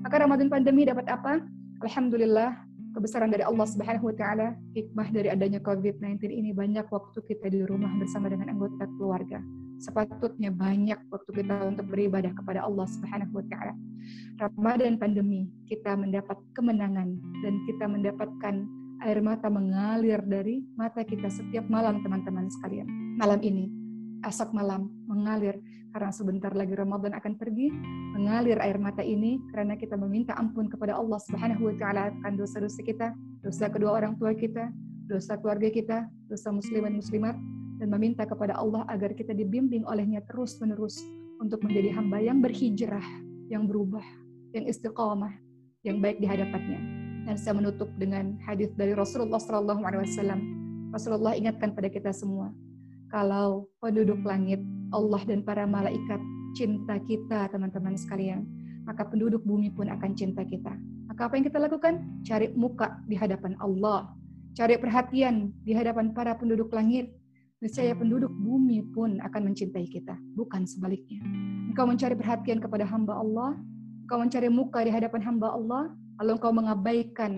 Maka Ramadan pandemi dapat apa? Alhamdulillah, kebesaran dari Allah Subhanahu wa taala, hikmah dari adanya COVID-19 ini banyak waktu kita di rumah bersama dengan anggota keluarga. Sepatutnya banyak waktu kita untuk beribadah kepada Allah Subhanahu wa taala. Ramadan pandemi kita mendapat kemenangan dan kita mendapatkan air mata mengalir dari mata kita setiap malam teman-teman sekalian. Malam ini asap malam mengalir karena sebentar lagi Ramadan akan pergi, mengalir air mata ini karena kita meminta ampun kepada Allah Subhanahu wa taala akan dosa-dosa kita, dosa kedua orang tua kita, dosa keluarga kita, dosa muslimin muslimat dan meminta kepada Allah agar kita dibimbing olehnya terus-menerus untuk menjadi hamba yang berhijrah, yang berubah, yang istiqamah, yang baik di hadapannya. Dan saya menutup dengan hadis dari Rasulullah SAW. Rasulullah ingatkan pada kita semua, kalau penduduk langit, Allah dan para malaikat cinta kita, teman-teman sekalian, maka penduduk bumi pun akan cinta kita. Maka apa yang kita lakukan? Cari muka di hadapan Allah. Cari perhatian di hadapan para penduduk langit. Niscaya penduduk bumi pun akan mencintai kita, bukan sebaliknya. Engkau mencari perhatian kepada hamba Allah, engkau mencari muka di hadapan hamba Allah, lalu engkau mengabaikan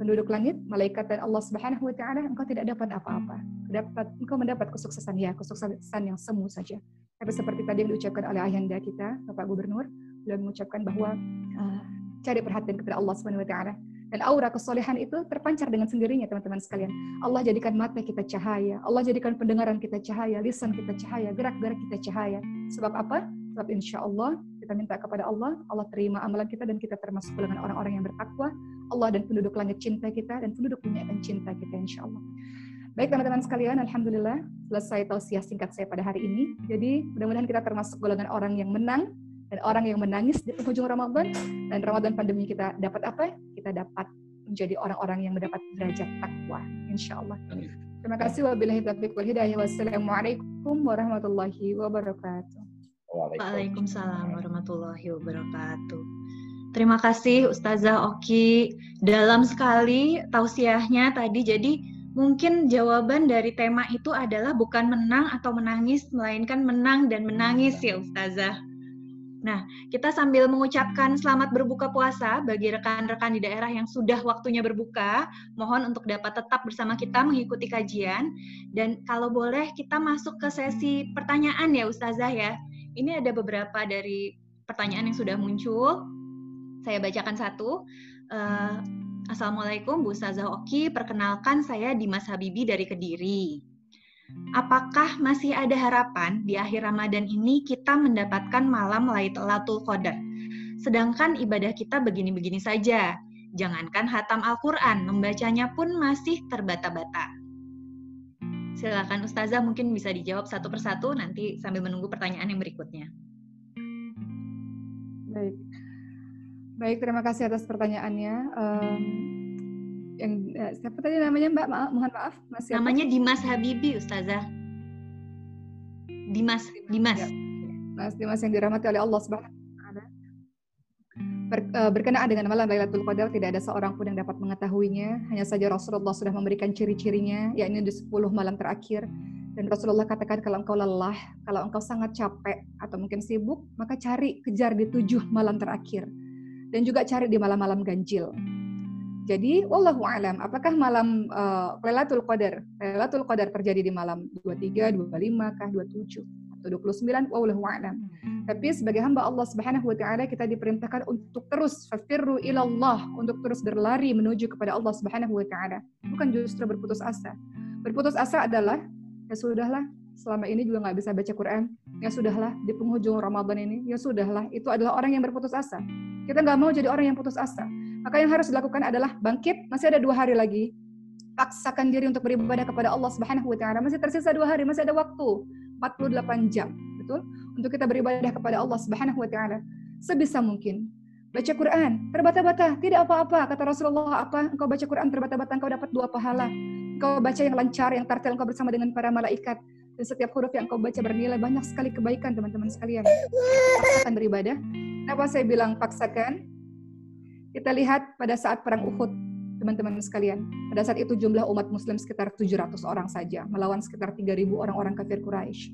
penduduk langit, malaikat dan Allah Subhanahu wa taala, engkau tidak dapat apa-apa. Dapat engkau mendapat kesuksesan ya, kesuksesan yang semu saja. Tapi seperti tadi yang diucapkan oleh ayahanda kita, Bapak Gubernur, beliau mengucapkan bahwa uh, cari perhatian kepada Allah Subhanahu wa taala. Dan aura kesolehan itu terpancar dengan sendirinya, teman-teman sekalian. Allah jadikan mata kita cahaya, Allah jadikan pendengaran kita cahaya, lisan kita cahaya, gerak-gerak kita cahaya. Sebab apa? Sebab insya Allah kita minta kepada Allah, Allah terima amalan kita dan kita termasuk golongan orang-orang yang bertakwa. Allah dan penduduk langit cinta kita dan penduduk dunia akan cinta kita insya Allah. Baik teman-teman sekalian, Alhamdulillah selesai tausiah singkat saya pada hari ini. Jadi mudah-mudahan kita termasuk golongan orang yang menang dan orang yang menangis di penghujung Ramadan dan Ramadan pandemi kita dapat apa? Kita dapat menjadi orang-orang yang mendapat derajat takwa insya Allah. Terima kasih wabillahi taufiq wal hidayah. Wassalamualaikum warahmatullahi wabarakatuh. Waalaikumsalam warahmatullahi wabarakatuh. Terima kasih Ustazah Oki. Dalam sekali tausiahnya tadi. Jadi mungkin jawaban dari tema itu adalah bukan menang atau menangis, melainkan menang dan menangis ya Ustazah. Nah, kita sambil mengucapkan selamat berbuka puasa bagi rekan-rekan di daerah yang sudah waktunya berbuka, mohon untuk dapat tetap bersama kita mengikuti kajian. Dan kalau boleh kita masuk ke sesi pertanyaan ya Ustazah ya. Ini ada beberapa dari pertanyaan yang sudah muncul. Saya bacakan satu. Uh, Assalamualaikum Bu Ustazah Oki, perkenalkan saya Dimas Habibi dari Kediri apakah masih ada harapan di akhir Ramadan ini kita mendapatkan malam Lailatul Qadar? Sedangkan ibadah kita begini-begini saja. Jangankan hatam Al-Quran, membacanya pun masih terbata-bata. Silakan Ustazah mungkin bisa dijawab satu persatu nanti sambil menunggu pertanyaan yang berikutnya. Baik. Baik, terima kasih atas pertanyaannya. Um, yang uh, siapa tadi namanya Mbak? Maaf, mohon maaf. Mas siapa? Namanya Dimas Habibi, Ustazah. Dimas, Dimas. Ya. Mas Dimas yang dirahmati oleh Allah Subhanahu Ber, uh, berkenaan dengan malam Lailatul Qadar tidak ada seorang pun yang dapat mengetahuinya. Hanya saja Rasulullah sudah memberikan ciri-cirinya, yakni di 10 malam terakhir. Dan Rasulullah katakan kalau engkau lelah, kalau engkau sangat capek atau mungkin sibuk, maka cari kejar di tujuh malam terakhir. Dan juga cari di malam-malam ganjil. Jadi, wallahu alam, apakah malam uh, Lailatul Qadar, Lailatul Qadar terjadi di malam 23, 25 kah, 27 atau 29? Wallahu alam. Tapi sebagai hamba Allah Subhanahu wa taala kita diperintahkan untuk terus fafirru ilallah, untuk terus berlari menuju kepada Allah Subhanahu wa taala. Bukan justru berputus asa. Berputus asa adalah ya sudahlah, selama ini juga nggak bisa baca Quran. Ya sudahlah, di penghujung Ramadan ini, ya sudahlah, itu adalah orang yang berputus asa. Kita nggak mau jadi orang yang putus asa maka yang harus dilakukan adalah bangkit, masih ada dua hari lagi. Paksakan diri untuk beribadah kepada Allah Subhanahu wa taala. Masih tersisa dua hari, masih ada waktu 48 jam, betul? Untuk kita beribadah kepada Allah Subhanahu wa taala sebisa mungkin. Baca Quran, terbata-bata, tidak apa-apa. Kata Rasulullah apa? Engkau baca Quran terbata-bata, engkau dapat dua pahala. Engkau baca yang lancar, yang tartil, engkau bersama dengan para malaikat. Dan setiap huruf yang engkau baca bernilai banyak sekali kebaikan, teman-teman sekalian. Paksakan beribadah. Kenapa saya bilang paksakan? Kita lihat pada saat perang Uhud, teman-teman sekalian. Pada saat itu jumlah umat muslim sekitar 700 orang saja, melawan sekitar 3.000 orang-orang kafir Quraisy.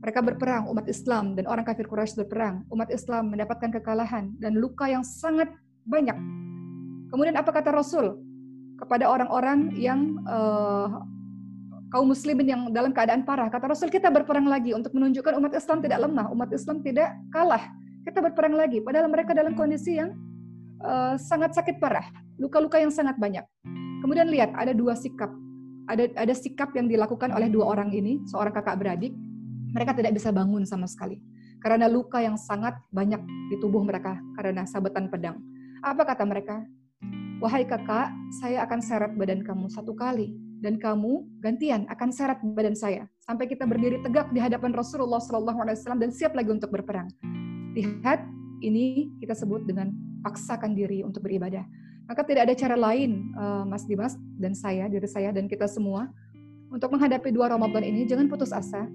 Mereka berperang, umat Islam dan orang kafir Quraisy berperang. Umat Islam mendapatkan kekalahan dan luka yang sangat banyak. Kemudian apa kata Rasul kepada orang-orang yang uh, kaum muslimin yang dalam keadaan parah? Kata Rasul, kita berperang lagi untuk menunjukkan umat Islam tidak lemah, umat Islam tidak kalah. Kita berperang lagi, padahal mereka dalam kondisi yang uh, sangat sakit parah, luka-luka yang sangat banyak. Kemudian lihat ada dua sikap, ada ada sikap yang dilakukan oleh dua orang ini, seorang kakak beradik. Mereka tidak bisa bangun sama sekali karena luka yang sangat banyak di tubuh mereka karena sabetan pedang. Apa kata mereka? Wahai kakak, saya akan seret badan kamu satu kali dan kamu gantian akan seret badan saya sampai kita berdiri tegak di hadapan Rasulullah SAW dan siap lagi untuk berperang. Lihat, ini kita sebut dengan paksakan diri untuk beribadah. Maka tidak ada cara lain, uh, Mas Dimas dan saya, diri saya dan kita semua, untuk menghadapi dua Ramadan ini, jangan putus asa,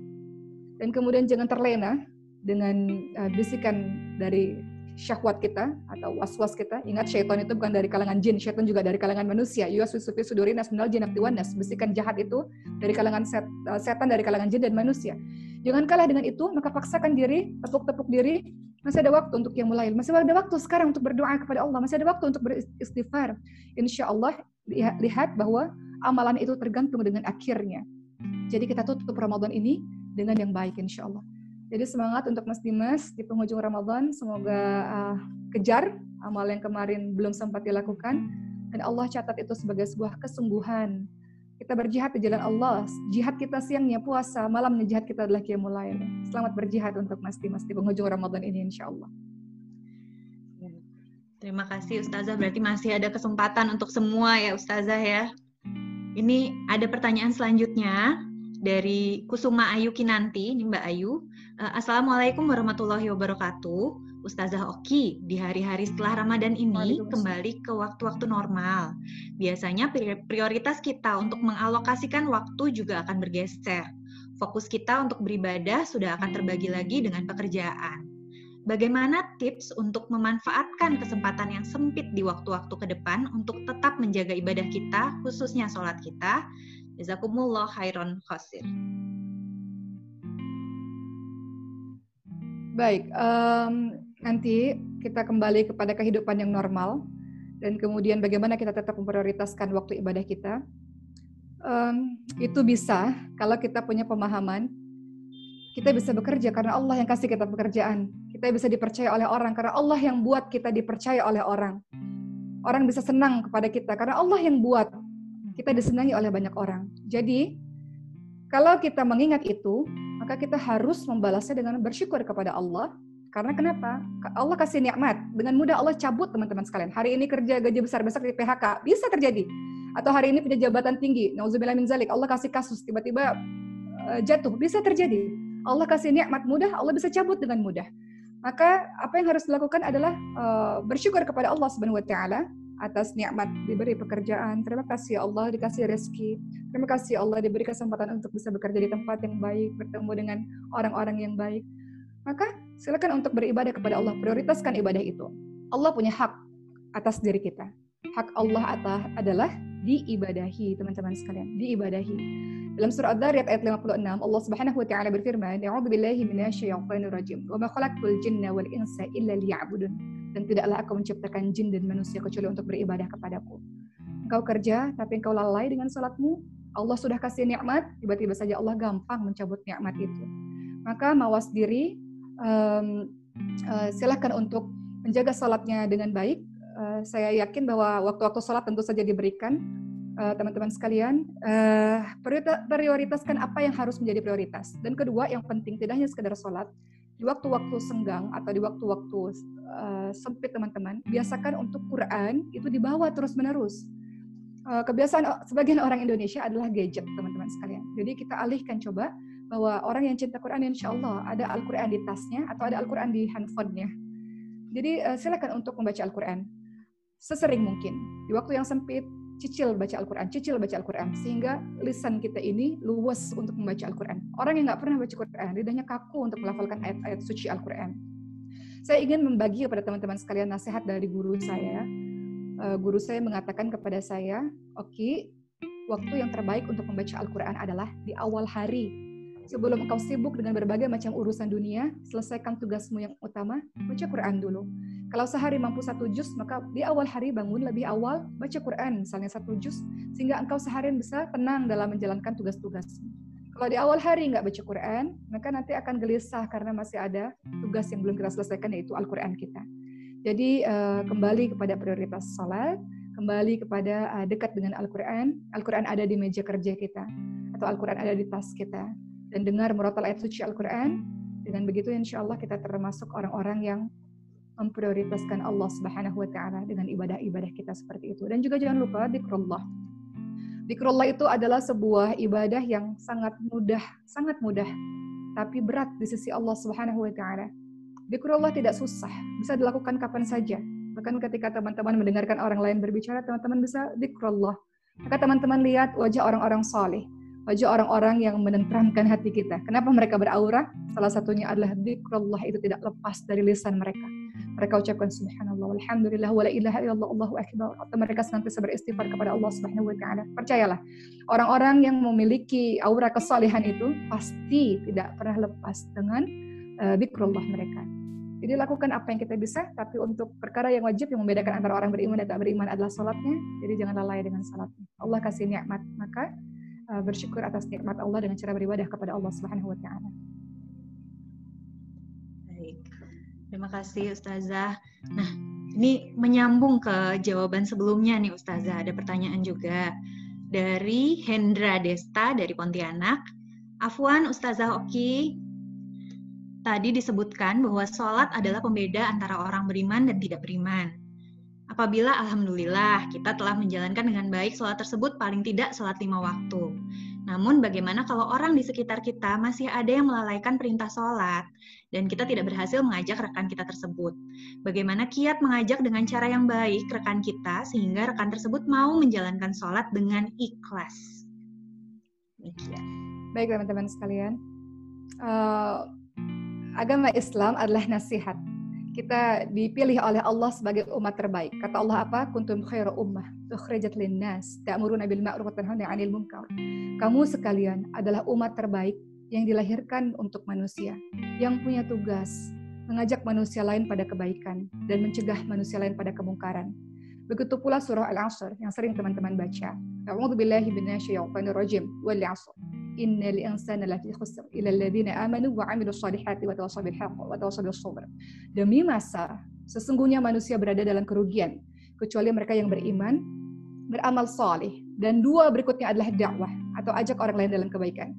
dan kemudian jangan terlena dengan uh, bisikan dari syahwat kita atau was-was kita. Ingat syaitan itu bukan dari kalangan jin, syaitan juga dari kalangan manusia. Yuwaswisu sudurin nas minal jinak nas. Bisikan jahat itu dari kalangan set, uh, setan dari kalangan jin dan manusia. Jangan kalah dengan itu, maka paksakan diri, tepuk-tepuk diri, masih ada waktu untuk yang mulai. Masih ada waktu sekarang untuk berdoa kepada Allah. Masih ada waktu untuk beristighfar. Insya Allah lihat bahwa amalan itu tergantung dengan akhirnya. Jadi kita tutup Ramadan ini dengan yang baik insya Allah. Jadi semangat untuk Mas Dimas di penghujung Ramadan. Semoga uh, kejar amal yang kemarin belum sempat dilakukan. Dan Allah catat itu sebagai sebuah kesungguhan Kita berjihad di jalan Allah. Jihad kita siangnya puasa, malamnya jihad kita adalah qiyamul lail. Selamat berjihad untuk masti-masti penghujung Ramadan ini insya Allah. Terima kasih Ustazah. Berarti masih ada kesempatan untuk semua ya Ustazah ya. Ini ada pertanyaan selanjutnya dari Kusuma Ayu Kinanti, ini Mbak Ayu. Eh, Assalamualaikum warahmatullahi wabarakatuh. Ustazah Oki, di hari-hari setelah Ramadan ini kembali ke waktu-waktu normal. Biasanya prioritas kita untuk mengalokasikan waktu juga akan bergeser. Fokus kita untuk beribadah sudah akan terbagi lagi dengan pekerjaan. Bagaimana tips untuk memanfaatkan kesempatan yang sempit di waktu-waktu ke depan untuk tetap menjaga ibadah kita, khususnya sholat kita? Jazakumullah khairan khasir. Baik, um, nanti kita kembali kepada kehidupan yang normal dan kemudian bagaimana kita tetap memprioritaskan waktu ibadah kita. Um, itu bisa kalau kita punya pemahaman kita bisa bekerja karena Allah yang kasih kita pekerjaan. Kita bisa dipercaya oleh orang karena Allah yang buat kita dipercaya oleh orang. Orang bisa senang kepada kita karena Allah yang buat kita disenangi oleh banyak orang. Jadi, kalau kita mengingat itu, maka kita harus membalasnya dengan bersyukur kepada Allah. Karena kenapa? Allah kasih nikmat. Dengan mudah Allah cabut teman-teman sekalian. Hari ini kerja gaji besar-besar di PHK. Bisa terjadi. Atau hari ini punya jabatan tinggi. Nauzubillah min zalik. Allah kasih kasus. Tiba-tiba eh, jatuh. Bisa terjadi Allah kasih nikmat mudah, Allah bisa cabut dengan mudah. Maka apa yang harus dilakukan adalah uh, bersyukur kepada Allah Subhanahu wa taala atas nikmat diberi pekerjaan. Terima kasih Allah dikasih rezeki. Terima kasih Allah diberi kesempatan untuk bisa bekerja di tempat yang baik, bertemu dengan orang-orang yang baik. Maka silakan untuk beribadah kepada Allah, prioritaskan ibadah itu. Allah punya hak atas diri kita. Hak Allah atas adalah diibadahi, teman-teman sekalian, diibadahi. Dalam surah Ad-Dariyat ayat 56, Allah Subhanahu wa taala berfirman, "A'udzu billahi minasyaitonir rajim. Wa ma khalaqtul jinna wal insa illa liya'budun." Dan tidaklah aku menciptakan jin dan manusia kecuali untuk beribadah kepadaku. Engkau kerja tapi engkau lalai dengan salatmu, Allah sudah kasih nikmat, tiba-tiba saja Allah gampang mencabut nikmat itu. Maka mawas diri, um, uh, silakan untuk menjaga salatnya dengan baik. Uh, saya yakin bahwa waktu-waktu salat tentu saja diberikan, Eh, teman-teman uh, sekalian, uh, prioritaskan apa yang harus menjadi prioritas. Dan kedua, yang penting tidak hanya sekedar sholat, di waktu-waktu senggang atau di waktu-waktu uh, sempit teman-teman, biasakan untuk Quran itu dibawa terus-menerus. Uh, kebiasaan sebagian orang Indonesia adalah gadget, teman-teman sekalian. Jadi kita alihkan coba bahwa orang yang cinta Quran, insya Allah ada Al-Quran di tasnya atau ada Al-Quran di handphonenya. Jadi uh, silakan untuk membaca Al-Quran sesering mungkin. Di waktu yang sempit, cicil baca Al-Quran, cicil baca Al-Quran, sehingga lisan kita ini luas untuk membaca Al-Quran. Orang yang nggak pernah baca Quran, lidahnya kaku untuk melafalkan ayat-ayat suci Al-Quran. Saya ingin membagi kepada teman-teman sekalian nasihat dari guru saya. Uh, guru saya mengatakan kepada saya, oke, okay, waktu yang terbaik untuk membaca Al-Quran adalah di awal hari. Sebelum engkau sibuk dengan berbagai macam urusan dunia, selesaikan tugasmu yang utama, baca Quran dulu kalau sehari mampu satu juz, maka di awal hari bangun lebih awal baca Quran, misalnya satu juz, sehingga engkau seharian bisa tenang dalam menjalankan tugas-tugas. Kalau di awal hari nggak baca Quran, maka nanti akan gelisah karena masih ada tugas yang belum kita selesaikan yaitu Al-Quran kita. Jadi uh, kembali kepada prioritas salat, kembali kepada uh, dekat dengan Al-Quran. Al-Quran ada di meja kerja kita, atau Al-Quran ada di tas kita. Dan dengar murotal ayat suci Al-Quran, dengan begitu insya Allah kita termasuk orang-orang yang memprioritaskan Allah Subhanahu wa taala dengan ibadah-ibadah kita seperti itu. Dan juga jangan lupa zikrullah. Zikrullah itu adalah sebuah ibadah yang sangat mudah, sangat mudah, tapi berat di sisi Allah Subhanahu wa taala. Zikrullah tidak susah, bisa dilakukan kapan saja. Bahkan ketika teman-teman mendengarkan orang lain berbicara, teman-teman bisa zikrullah. Maka teman-teman lihat wajah orang-orang saleh, wajah orang-orang yang menenteramkan hati kita. Kenapa mereka beraura? Salah satunya adalah zikrullah itu tidak lepas dari lisan mereka mereka ucapkan subhanallah alhamdulillah wala ilaha illallah Allahu akbar atau mereka senantiasa beristighfar kepada Allah Subhanahu wa taala. Percayalah, orang-orang yang memiliki aura kesalehan itu pasti tidak pernah lepas dengan uh, mereka. Jadi lakukan apa yang kita bisa, tapi untuk perkara yang wajib yang membedakan antara orang beriman dan tak beriman adalah salatnya. Jadi jangan lalai dengan salatnya. Allah kasih nikmat, maka uh, bersyukur atas nikmat Allah dengan cara beribadah kepada Allah Subhanahu wa taala. Terima kasih Ustazah. Nah, ini menyambung ke jawaban sebelumnya nih Ustazah. Ada pertanyaan juga. dari Hendra Desta dari Pontianak. Afwan Ustazah Oki, tadi disebutkan bahwa sholat adalah pembeda antara orang beriman dan tidak beriman. Apabila Alhamdulillah kita telah menjalankan dengan baik sholat tersebut paling tidak sholat lima waktu. Namun bagaimana kalau orang di sekitar kita masih ada yang melalaikan perintah sholat dan kita tidak berhasil mengajak rekan kita tersebut? Bagaimana kiat mengajak dengan cara yang baik rekan kita sehingga rekan tersebut mau menjalankan sholat dengan ikhlas? Demikian. Baik teman-teman sekalian, uh, agama Islam adalah nasihat kita dipilih oleh Allah sebagai umat terbaik. Kata Allah apa? Kuntum khairu ummah ukhrijat linnas ta'muruna bil ma'ruf wa tanhauna 'anil munkar. Kamu sekalian adalah umat terbaik yang dilahirkan untuk manusia, yang punya tugas mengajak manusia lain pada kebaikan dan mencegah manusia lain pada kemungkaran. Begitu pula surah Al-Asr yang sering teman-teman baca. A'udzu billahi minasyaitonir rajim wal 'asr innal insana lafi khusr ila alladziina amanu wa 'amilus solihati wa tawassaw bil haqq wa tawassaw bis sabr. Demi masa sesungguhnya manusia berada dalam kerugian kecuali mereka yang beriman, beramal saleh dan dua berikutnya adalah dakwah atau ajak orang lain dalam kebaikan.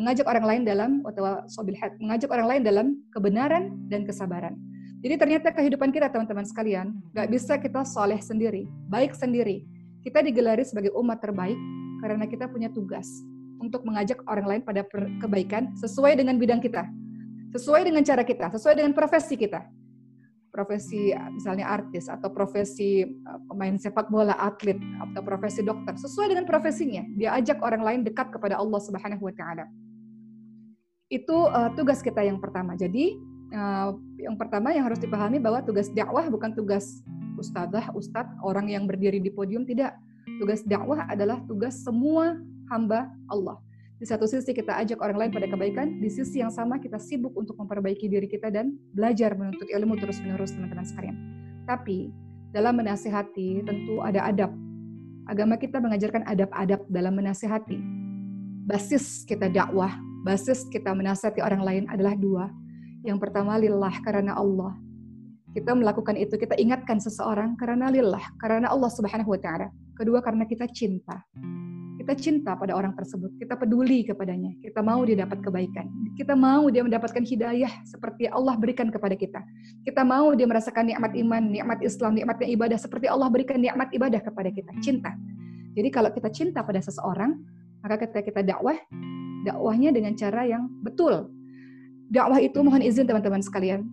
Mengajak orang lain dalam atau haq, mengajak orang lain dalam kebenaran dan kesabaran. Jadi ternyata kehidupan kita teman-teman sekalian, nggak bisa kita soleh sendiri, baik sendiri. Kita digelari sebagai umat terbaik karena kita punya tugas untuk mengajak orang lain pada kebaikan sesuai dengan bidang kita, sesuai dengan cara kita, sesuai dengan profesi kita. Profesi misalnya artis atau profesi eh, pemain sepak bola, atlet atau profesi dokter, sesuai dengan profesinya. Dia ajak orang lain dekat kepada Allah Subhanahu wa taala. Itu uh, tugas kita yang pertama. Jadi uh, yang pertama yang harus dipahami bahwa tugas dakwah bukan tugas ustadzah, ustadz, orang yang berdiri di podium tidak. Tugas dakwah adalah tugas semua hamba Allah. Di satu sisi kita ajak orang lain pada kebaikan, di sisi yang sama kita sibuk untuk memperbaiki diri kita dan belajar menuntut ilmu terus-menerus teman-teman sekalian. Tapi dalam menasihati tentu ada adab. Agama kita mengajarkan adab-adab dalam menasihati. Basis kita dakwah, basis kita menasihati orang lain adalah dua. Yang pertama lillah karena Allah. Kita melakukan itu, kita ingatkan seseorang karena lillah, karena Allah Subhanahu wa taala. Kedua karena kita cinta kita cinta pada orang tersebut, kita peduli kepadanya, kita mau dia dapat kebaikan, kita mau dia mendapatkan hidayah seperti Allah berikan kepada kita. Kita mau dia merasakan nikmat iman, nikmat Islam, nikmatnya ibadah seperti Allah berikan nikmat ibadah kepada kita, cinta. Jadi kalau kita cinta pada seseorang, maka ketika kita dakwah, dakwahnya dengan cara yang betul. Dakwah itu mohon izin teman-teman sekalian,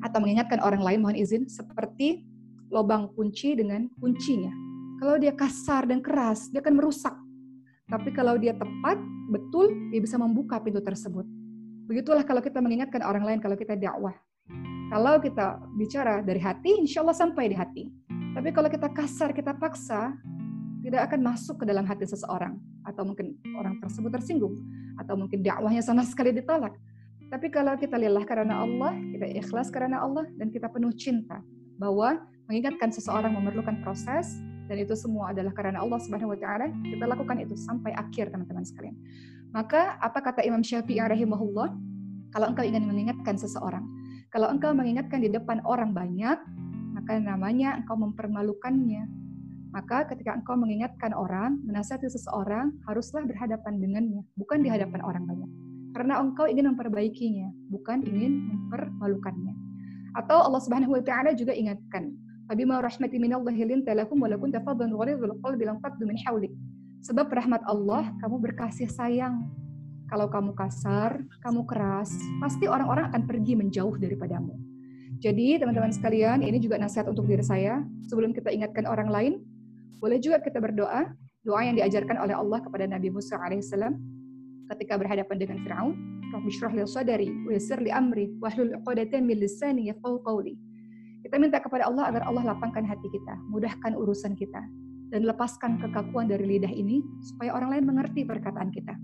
atau mengingatkan orang lain mohon izin seperti lubang kunci dengan kuncinya. Kalau dia kasar dan keras, dia akan merusak tapi kalau dia tepat, betul, dia bisa membuka pintu tersebut. Begitulah kalau kita mengingatkan orang lain, kalau kita dakwah. Kalau kita bicara dari hati, insya Allah sampai di hati. Tapi kalau kita kasar, kita paksa, tidak akan masuk ke dalam hati seseorang. Atau mungkin orang tersebut tersinggung. Atau mungkin dakwahnya sama sekali ditolak. Tapi kalau kita lelah karena Allah, kita ikhlas karena Allah, dan kita penuh cinta. Bahwa mengingatkan seseorang memerlukan proses, dan itu semua adalah karena Allah Subhanahu wa taala, kita lakukan itu sampai akhir teman-teman sekalian. Maka apa kata Imam Syafi'i rahimahullah? Kalau engkau ingin mengingatkan seseorang, kalau engkau mengingatkan di depan orang banyak, maka namanya engkau mempermalukannya. Maka ketika engkau mengingatkan orang, menasihati seseorang, haruslah berhadapan dengannya, bukan di hadapan orang banyak. Karena engkau ingin memperbaikinya, bukan ingin mempermalukannya. Atau Allah Subhanahu wa taala juga ingatkan, Fabima rahmati minallahi linta lahum wa lakunta fadlan ghalidhal qalbi lam min hawlik. Sebab rahmat Allah, kamu berkasih sayang. Kalau kamu kasar, kamu keras, pasti orang-orang akan pergi menjauh daripadamu. Jadi teman-teman sekalian, ini juga nasihat untuk diri saya. Sebelum kita ingatkan orang lain, boleh juga kita berdoa, doa yang diajarkan oleh Allah kepada Nabi Musa alaihissalam ketika berhadapan dengan Firaun. Rabbi shrah li wa yassir li amri min lisani. Kita minta kepada Allah agar Allah lapangkan hati kita, mudahkan urusan kita, dan lepaskan kekakuan dari lidah ini supaya orang lain mengerti perkataan kita.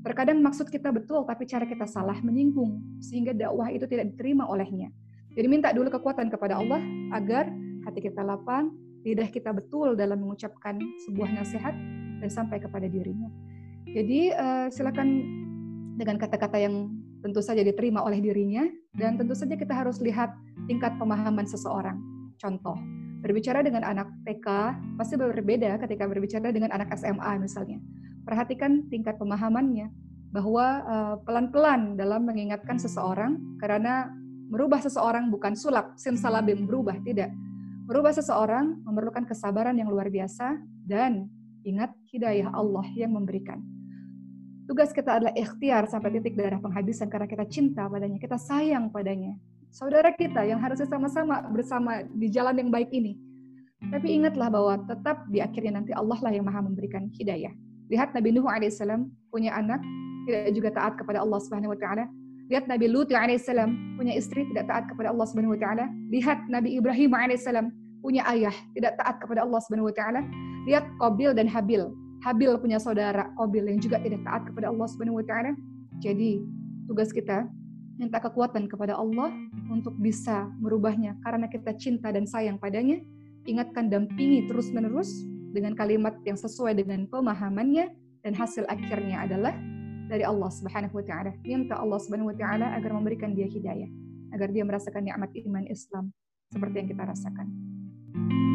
Terkadang maksud kita betul, tapi cara kita salah menyinggung, sehingga dakwah itu tidak diterima olehnya. Jadi minta dulu kekuatan kepada Allah agar hati kita lapang, lidah kita betul dalam mengucapkan sebuah nasihat dan sampai kepada dirinya. Jadi uh, silakan dengan kata-kata yang tentu saja diterima oleh dirinya dan tentu saja kita harus lihat tingkat pemahaman seseorang. Contoh, Berbicara dengan anak TK pasti berbeda ketika berbicara dengan anak SMA misalnya. Perhatikan tingkat pemahamannya bahwa uh, pelan-pelan dalam mengingatkan seseorang karena merubah seseorang bukan sulap, simsalabim berubah, tidak. Merubah seseorang memerlukan kesabaran yang luar biasa dan ingat hidayah Allah yang memberikan. Tugas kita adalah ikhtiar sampai titik darah penghabisan karena kita cinta padanya, kita sayang padanya. Saudara kita yang harusnya sama-sama bersama di jalan yang baik ini. Tapi ingatlah bahwa tetap di akhirnya nanti Allah lah yang maha memberikan hidayah. Lihat Nabi Nuh alaihissalam punya anak, tidak juga taat kepada Allah Subhanahu wa taala. Lihat Nabi Lut alaihissalam punya istri tidak taat kepada Allah Subhanahu wa taala. Lihat Nabi Ibrahim alaihissalam punya ayah tidak taat kepada Allah Subhanahu wa taala. Lihat Qabil dan Habil Habil punya saudara Qabil yang juga tidak taat kepada Allah Subhanahu wa taala. Jadi, tugas kita minta kekuatan kepada Allah untuk bisa merubahnya karena kita cinta dan sayang padanya. Ingatkan dampingi terus-menerus dengan kalimat yang sesuai dengan pemahamannya dan hasil akhirnya adalah dari Allah Subhanahu wa taala. Minta Allah Subhanahu wa taala agar memberikan dia hidayah, agar dia merasakan nikmat iman Islam seperti yang kita rasakan. Thank you.